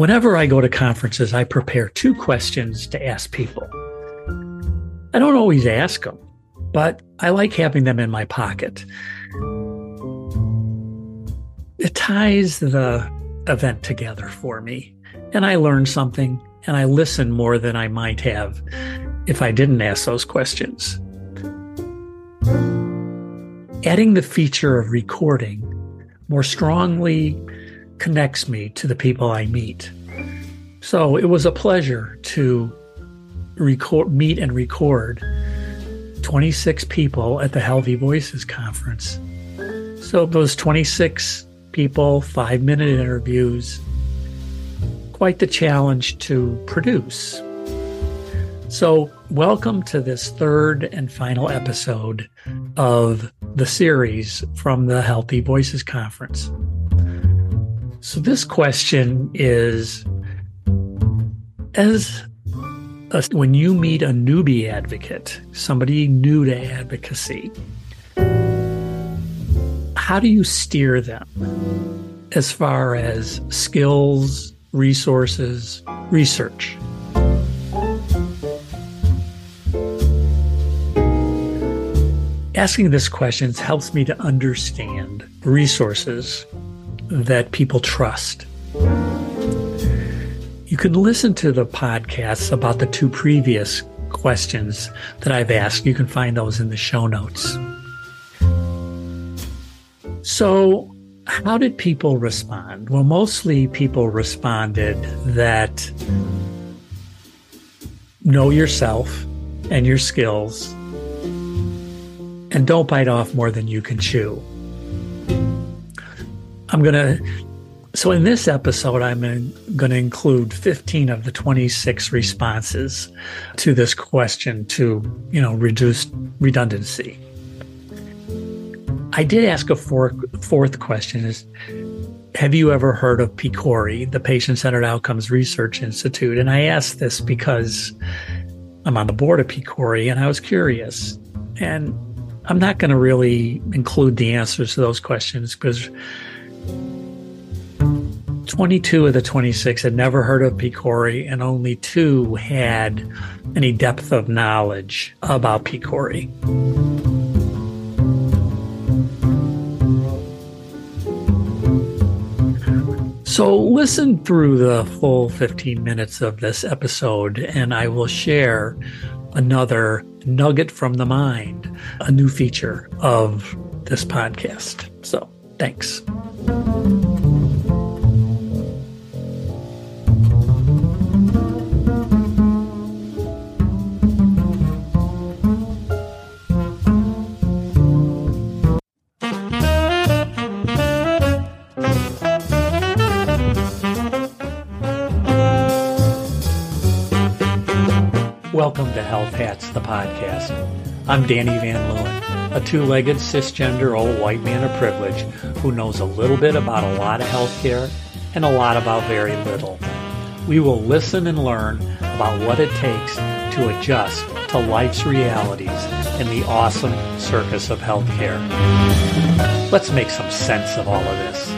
Whenever I go to conferences, I prepare two questions to ask people. I don't always ask them, but I like having them in my pocket. It ties the event together for me, and I learn something and I listen more than I might have if I didn't ask those questions. Adding the feature of recording more strongly connects me to the people I meet. So it was a pleasure to record, meet and record 26 people at the Healthy Voices conference. So those 26 people, five minute interviews, quite the challenge to produce. So, welcome to this third and final episode of the series from the Healthy Voices Conference. So, this question is as a, when you meet a newbie advocate, somebody new to advocacy, how do you steer them as far as skills, resources, research? Asking this question helps me to understand resources that people trust. You can listen to the podcasts about the two previous questions that I've asked. You can find those in the show notes. So, how did people respond? Well, mostly people responded that know yourself and your skills and don't bite off more than you can chew. I'm going to, so in this episode, I'm going to include 15 of the 26 responses to this question to, you know, reduce redundancy. I did ask a fourth, question is, have you ever heard of PCORI, the Patient Centered Outcomes Research Institute? And I asked this because I'm on the board of PCORI and I was curious. And I'm not going to really include the answers to those questions because 22 of the 26 had never heard of PCORI, and only two had any depth of knowledge about PCORI. So, listen through the full 15 minutes of this episode, and I will share another nugget from the mind, a new feature of this podcast. So thanks. Welcome to Health Hats, the podcast. I'm Danny Van Leeuwen, a two legged cisgender old white man of privilege who knows a little bit about a lot of healthcare and a lot about very little. We will listen and learn about what it takes to adjust to life's realities in the awesome circus of healthcare. Let's make some sense of all of this.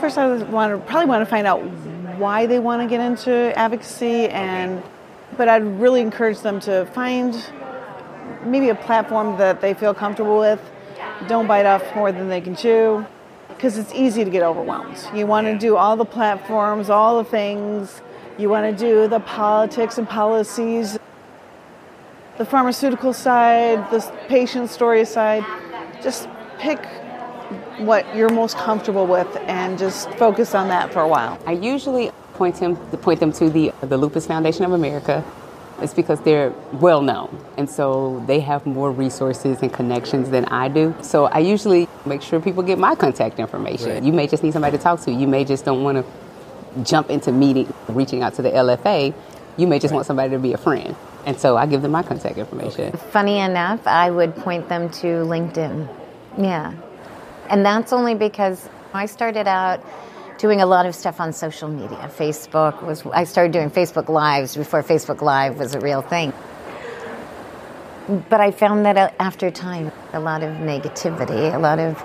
First, I want to probably want to find out why they want to get into advocacy and but I'd really encourage them to find maybe a platform that they feel comfortable with. Don't bite off more than they can chew because it's easy to get overwhelmed. You want to do all the platforms, all the things. You want to do the politics and policies, the pharmaceutical side, the patient story side. Just pick what you're most comfortable with and just focus on that for a while. I usually point them point them to the the Lupus Foundation of America. It's because they're well known, and so they have more resources and connections than I do. So I usually make sure people get my contact information. Right. You may just need somebody to talk to. You may just don't want to jump into meeting, reaching out to the LFA. You may just right. want somebody to be a friend. And so I give them my contact information. Funny enough, I would point them to LinkedIn. Yeah. And that's only because I started out doing a lot of stuff on social media. Facebook was, I started doing Facebook Lives before Facebook Live was a real thing. But I found that uh, after time, a lot of negativity, a lot of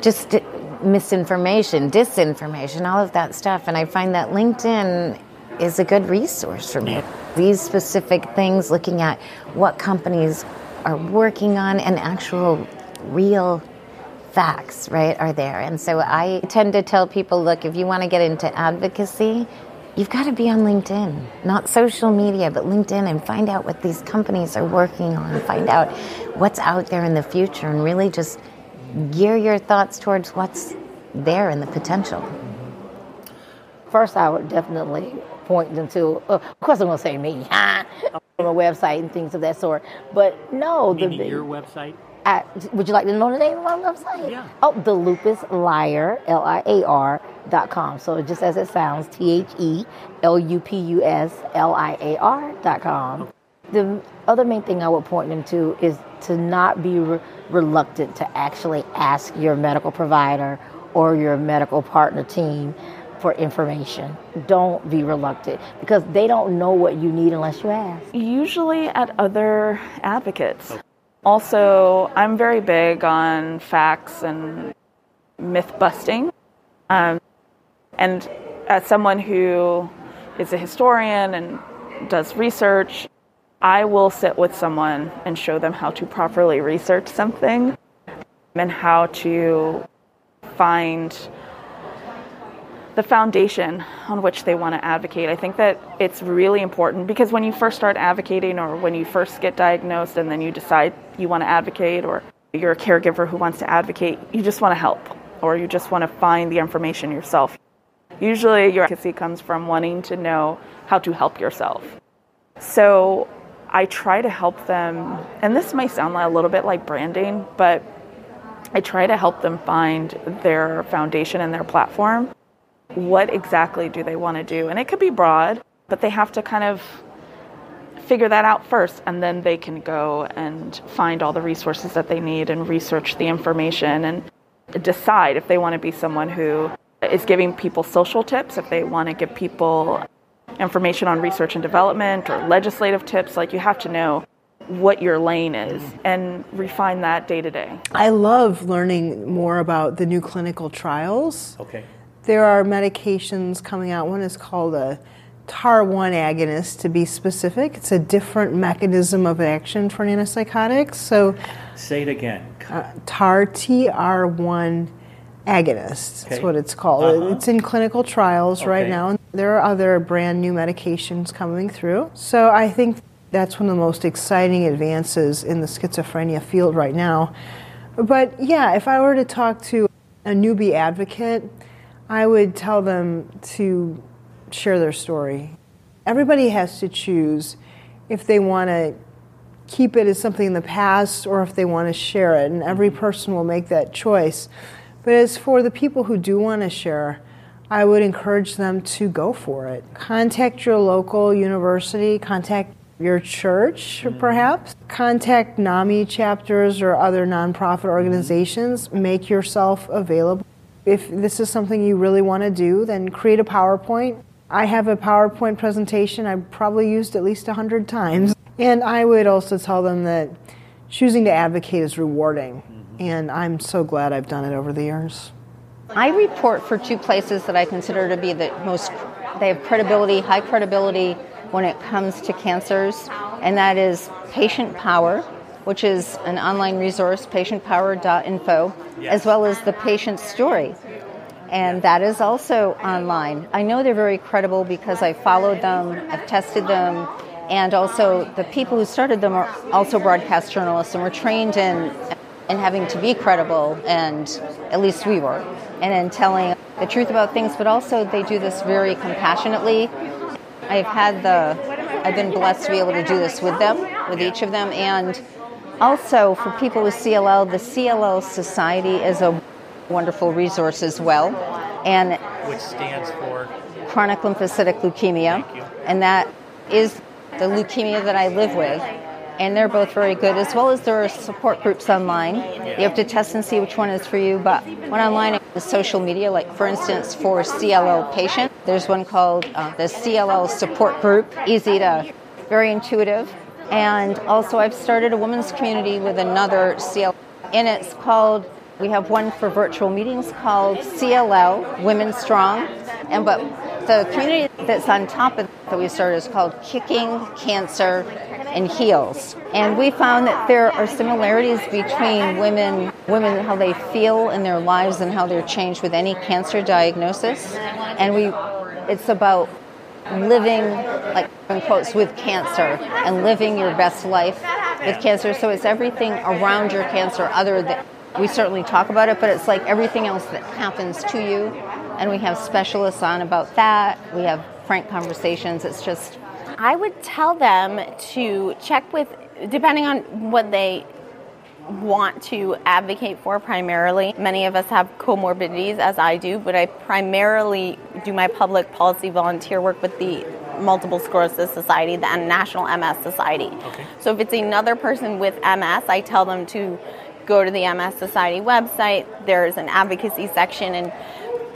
just misinformation, disinformation, all of that stuff. And I find that LinkedIn is a good resource for me. These specific things, looking at what companies are working on and actual real facts, right, are there. And so I tend to tell people look, if you want to get into advocacy, you've got to be on LinkedIn, not social media, but LinkedIn, and find out what these companies are working on, find out what's out there in the future, and really just gear your thoughts towards what's there and the potential. First, I would definitely point them to, uh, of course, I'm going to say me, on a website and things of that sort. But no, the your website. At, would you like to know the name of my website? Yeah. Oh, the Lupus Liar, L I A R dot com. So just as it sounds, T H E L U P U S L I A R dot com. The other main thing I would point them to is to not be re- reluctant to actually ask your medical provider or your medical partner team for information. Don't be reluctant because they don't know what you need unless you ask. Usually at other advocates. Also, I'm very big on facts and myth busting. Um, and as someone who is a historian and does research, I will sit with someone and show them how to properly research something and how to find the foundation on which they want to advocate. I think that it's really important because when you first start advocating or when you first get diagnosed and then you decide you want to advocate or you're a caregiver who wants to advocate, you just want to help or you just want to find the information yourself. Usually your advocacy comes from wanting to know how to help yourself. So I try to help them, and this might sound a little bit like branding, but I try to help them find their foundation and their platform what exactly do they want to do? And it could be broad, but they have to kind of figure that out first and then they can go and find all the resources that they need and research the information and decide if they want to be someone who is giving people social tips, if they want to give people information on research and development or legislative tips, like you have to know what your lane is and refine that day to day. I love learning more about the new clinical trials. Okay. There are medications coming out. One is called a TAAR1 agonist, to be specific. It's a different mechanism of action for antipsychotics. So, say it again. Uh, TAR TR1 agonist. Okay. That's what it's called. Uh-huh. It's in clinical trials okay. right now. There are other brand new medications coming through. So I think that's one of the most exciting advances in the schizophrenia field right now. But yeah, if I were to talk to a newbie advocate, I would tell them to share their story. Everybody has to choose if they want to keep it as something in the past or if they want to share it, and every person will make that choice. But as for the people who do want to share, I would encourage them to go for it. Contact your local university, contact your church, mm-hmm. perhaps. Contact NAMI chapters or other nonprofit organizations. Make yourself available. If this is something you really want to do, then create a PowerPoint. I have a PowerPoint presentation I've probably used at least 100 times. And I would also tell them that choosing to advocate is rewarding. Mm-hmm. And I'm so glad I've done it over the years. I report for two places that I consider to be the most, they have credibility, high credibility when it comes to cancers, and that is Patient Power, which is an online resource, patientpower.info, yes. as well as the patient story. And that is also online. I know they're very credible because I followed them, I've tested them, and also the people who started them are also broadcast journalists and were trained in in having to be credible, and at least we were, and in telling the truth about things, but also they do this very compassionately. I've had the, I've been blessed to be able to do this with them, with each of them, and also, for people with CLL, the CLL Society is a wonderful resource as well. And which stands for chronic lymphocytic leukemia. And that is the leukemia that I live with. And they're both very good, as well as there are support groups online. You have to test and see which one is for you. But one online the social media, like for instance, for CLL patient, there's one called uh, the CLL support group. Easy to, very intuitive and also, I've started a women's community with another CL, and it's called We have one for virtual meetings called CLL, Women Strong. And but the community that's on top of that we started is called Kicking Cancer and Heels. And we found that there are similarities between women, women how they feel in their lives and how they're changed with any cancer diagnosis. And we, it's about living, like in quotes, with cancer and living your best life with cancer. So it's everything around your cancer, other than we certainly talk about it, but it's like everything else that happens to you. And we have specialists on about that. We have frank conversations. It's just. I would tell them to check with, depending on what they want to advocate for primarily. Many of us have comorbidities, as I do, but I primarily do my public policy volunteer work with the Multiple Sclerosis Society, the National MS Society. Okay. So if it's another person with MS, I tell them to go to the MS Society website. There's an advocacy section, and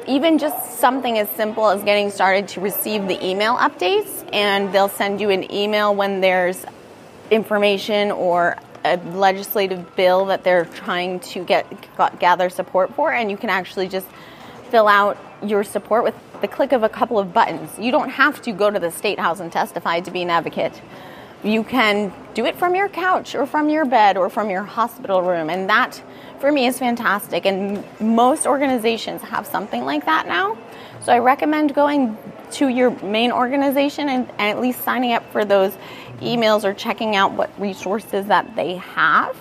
even just something as simple as getting started to receive the email updates, and they'll send you an email when there's information or a legislative bill that they're trying to get gather support for, and you can actually just fill out your support with the click of a couple of buttons. You don't have to go to the state house and testify to be an advocate. You can do it from your couch or from your bed or from your hospital room, and that for me is fantastic. And most organizations have something like that now. So I recommend going to your main organization and, at least signing up for those emails or checking out what resources that they have.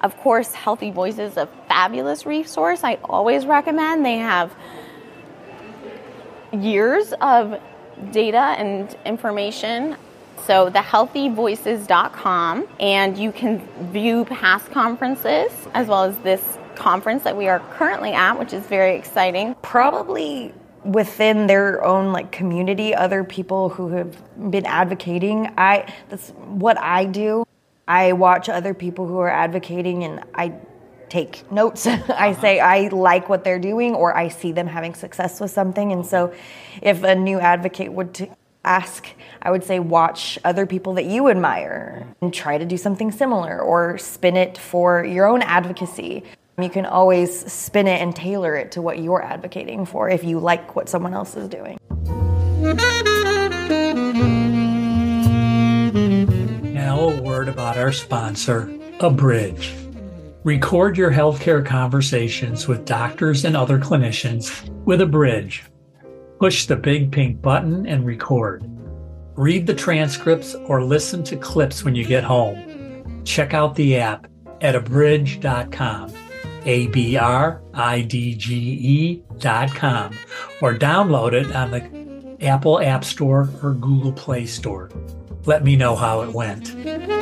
Of course, Healthy Voice is a fabulous resource. I always recommend. They have years of data and information. So, the thehealthyvoices.com, and you can view past conferences as well as this conference that we are currently at, which is very exciting. Probably within their own like community other people who have been advocating. I that's what i do. I watch other people who are advocating and i take notes. I uh-huh. say i like what they're doing or i see them having success with something. And so if a new advocate would t- ask i would say watch other people that you admire and try to do something similar or spin it for your own advocacy you can always spin it and tailor it to what you're advocating for if you like what someone else is doing. Now, a word about our sponsor, Abridge. Record your healthcare conversations with doctors and other clinicians with Abridge. Push the big pink button and record. Read the transcripts or listen to clips when you get home. Check out the app at abridge.com. A B R I D G E dot com, or download it on the Apple App Store or Google Play Store. Let me know how it went.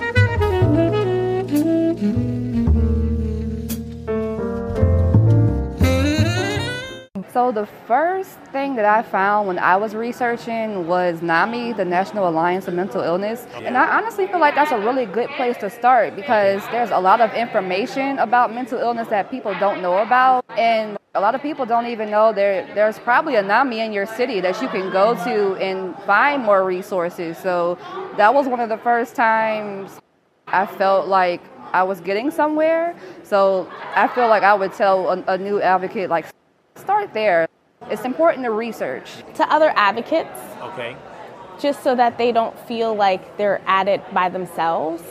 So the first thing that I found when I was researching was NAMI, the National Alliance of Mental Illness. And I honestly feel like that's a really good place to start because there's a lot of information about mental illness that people don't know about. And a lot of people don't even know there there's probably a NAMI in your city that you can go to and find more resources. So that was one of the first times I felt like I was getting somewhere. So I feel like I would tell a, a new advocate like Start there. It's important to research. To other advocates. Okay. Just so that they don't feel like they're at it by themselves.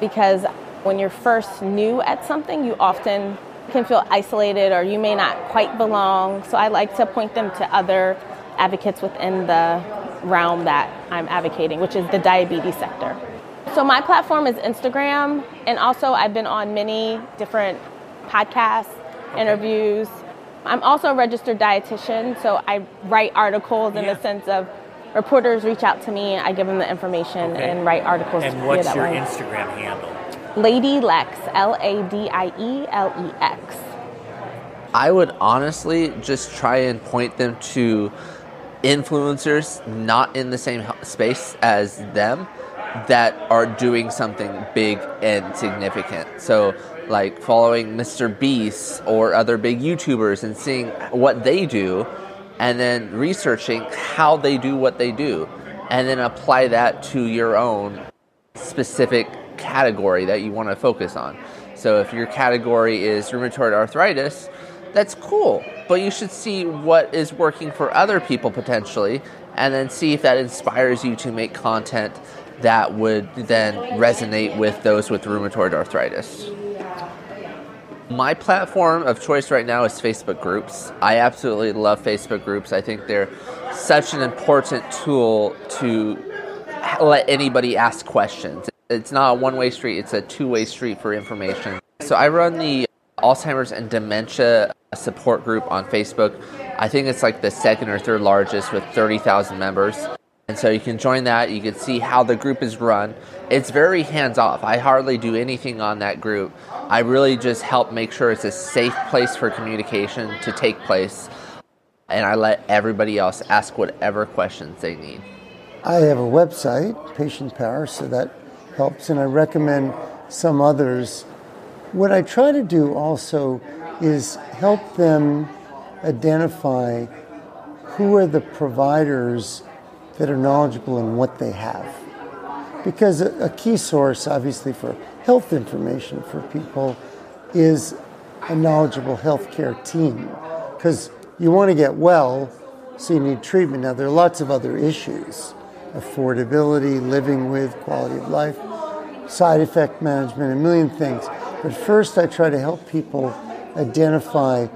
Because when you're first new at something, you often can feel isolated or you may not quite belong. So I like to point them to other advocates within the realm that I'm advocating, which is the diabetes sector. So my platform is Instagram, and also I've been on many different podcasts, okay. interviews, I'm also a registered dietitian, so I write articles in yeah. the sense of reporters reach out to me, I give them the information okay. and write articles. And what's your way. Instagram handle? Ladie Lex, L A D I E L E X. I would honestly just try and point them to influencers not in the same space as them that are doing something big and significant. So like following Mr. Beast or other big YouTubers and seeing what they do and then researching how they do what they do and then apply that to your own specific category that you want to focus on. So if your category is rheumatoid arthritis, that's cool, but you should see what is working for other people potentially and then see if that inspires you to make content that would then resonate with those with rheumatoid arthritis. My platform of choice right now is Facebook groups. I absolutely love Facebook groups. I think they're such an important tool to let anybody ask questions. It's not a one way street, it's a two way street for information. So I run the Alzheimer's and Dementia support group on Facebook. I think it's like the second or third largest with 30,000 members. And so you can join that. You can see how the group is run. It's very hands off. I hardly do anything on that group. I really just help make sure it's a safe place for communication to take place. And I let everybody else ask whatever questions they need. I have a website, Patient Power, so that helps. And I recommend some others. What I try to do also is help them identify who are the providers that are knowledgeable in what they have. Because a, key source, obviously, for health information for people is a knowledgeable healthcare team. Because you want to get well, so you need treatment. Now, there are lots of other issues affordability, living with, quality of life, side effect management, a million things. But first, I try to help people identify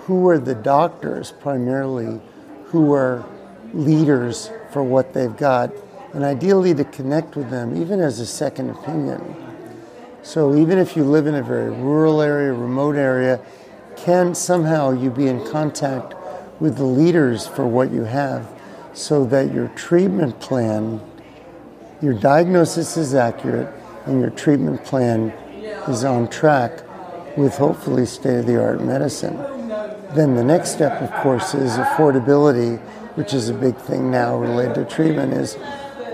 who are the doctors primarily who are leaders for what they've got, and ideally to connect with them, even as a second opinion. So even if you live in a very rural area, remote area, can somehow you be in contact with the leaders for what you have so that your treatment plan, your diagnosis is accurate, and your treatment plan is on track with hopefully state of the art medicine. Then the next step, of course, is affordability, which is a big thing now related to treatment, is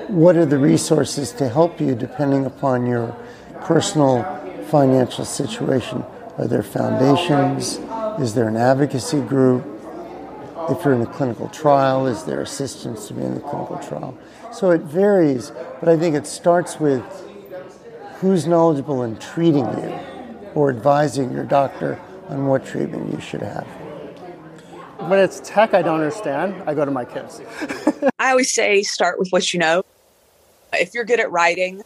what are the resources to help you depending upon your personal financial situation? Are there foundations? Is there an advocacy group? If you're in a clinical trial, is there assistance to be in the clinical trial? So it varies, but I think it starts with who's knowledgeable in treating you or advising your doctor on what treatment you should have. When it's tech I don't understand, I go to my kids. I always say start with what you know. If you're good at writing,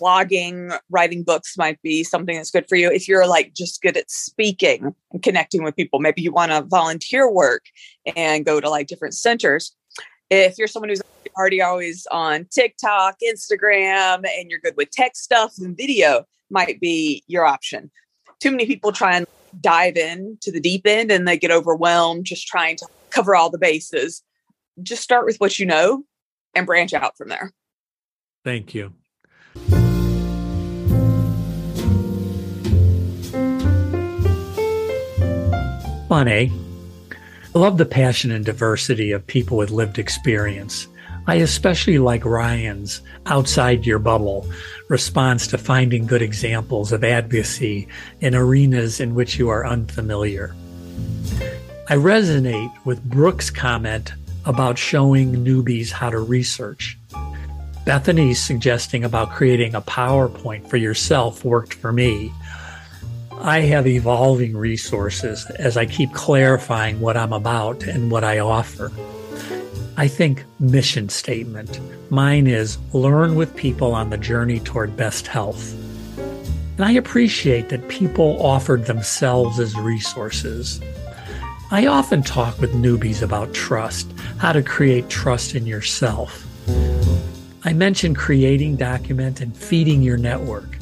blogging, writing books might be something that's good for you. If you're like just good at speaking and connecting with people, maybe you want to volunteer work and go to like different centers. If you're someone who's already always on TikTok, Instagram, and you're good with tech stuff and video, might be your option. Too many people try and dive in to the deep end and they get overwhelmed just trying to cover all the bases. Just start with what you know and branch out from there. Thank you. Funny. Eh? I love the passion and diversity of people with lived experience. I especially like Ryan's outside your bubble response to finding good examples of advocacy in arenas in which you are unfamiliar. I resonate with Brooke's comment about showing newbies how to research. Bethany's suggesting about creating a PowerPoint for yourself worked for me. I have evolving resources as I keep clarifying what I'm about and what I offer. I think mission statement. Mine is learn with people on the journey toward best health. And I appreciate that people offered themselves as resources. I often talk with newbies about trust, how to create trust in yourself. I mentioned creating, document, and feeding your network.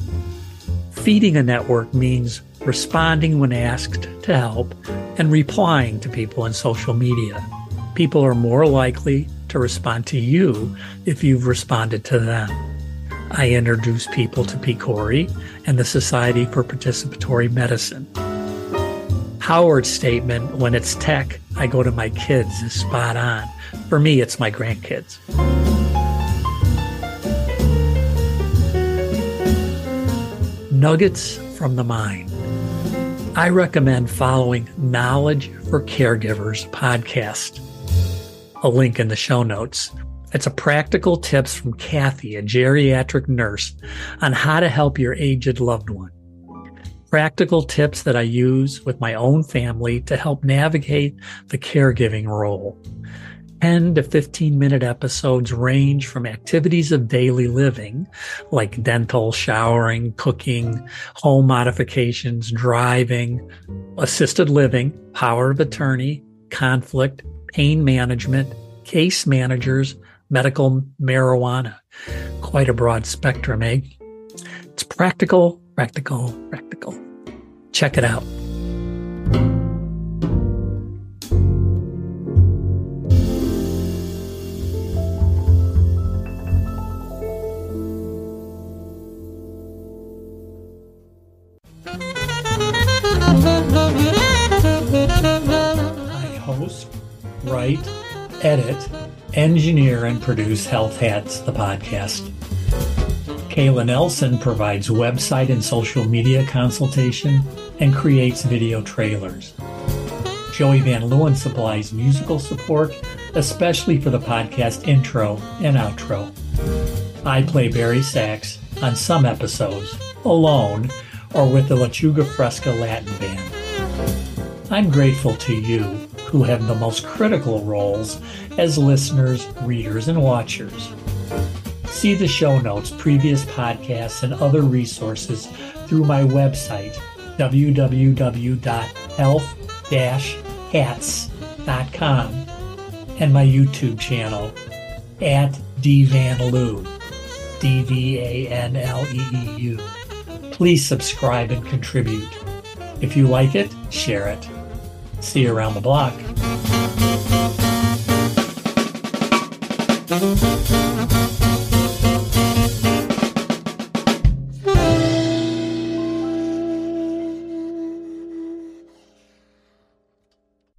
Feeding a network means responding when asked to help and replying to people in social media. People are more likely to respond to you if you've responded to them. I introduce people to PCORI and the Society for Participatory Medicine. Howard's statement, when it's tech, I go to my kids, is spot on. For me, it's my grandkids. Nuggets from the Mind. I recommend following Knowledge for Caregivers podcast. A link in the show notes. It's a practical tips from Kathy, a geriatric nurse, on how to help your aged loved one. practical tips that I use with my own family to help navigate the caregiving role. 10 to 15 minute episodes range from activities of daily living, like dental, showering, cooking, home modifications, driving, assisted living, power of attorney, conflict, pain management, case managers, medical marijuana. Quite a broad spectrum, eh? It's practical, practical, practical. Check it out. Write, edit, engineer, and produce Health Hats, the podcast. Kayla Nelson provides website and social media consultation and creates video trailers. Joey Van Leeuwen supplies musical support, especially for the podcast intro and outro. I play bari sax on some episodes, alone, or with the Lechuga Fresca Latin Band. I'm grateful to you who have the most critical roles as listeners, readers, and watchers. See the show notes, previous podcasts, and other resources through my website, www.health-hats.com, and my YouTube channel, at dvanleeu, D-V-A-N-L-E-E-U. Please subscribe and contribute. If you like it, share it. See you around the block.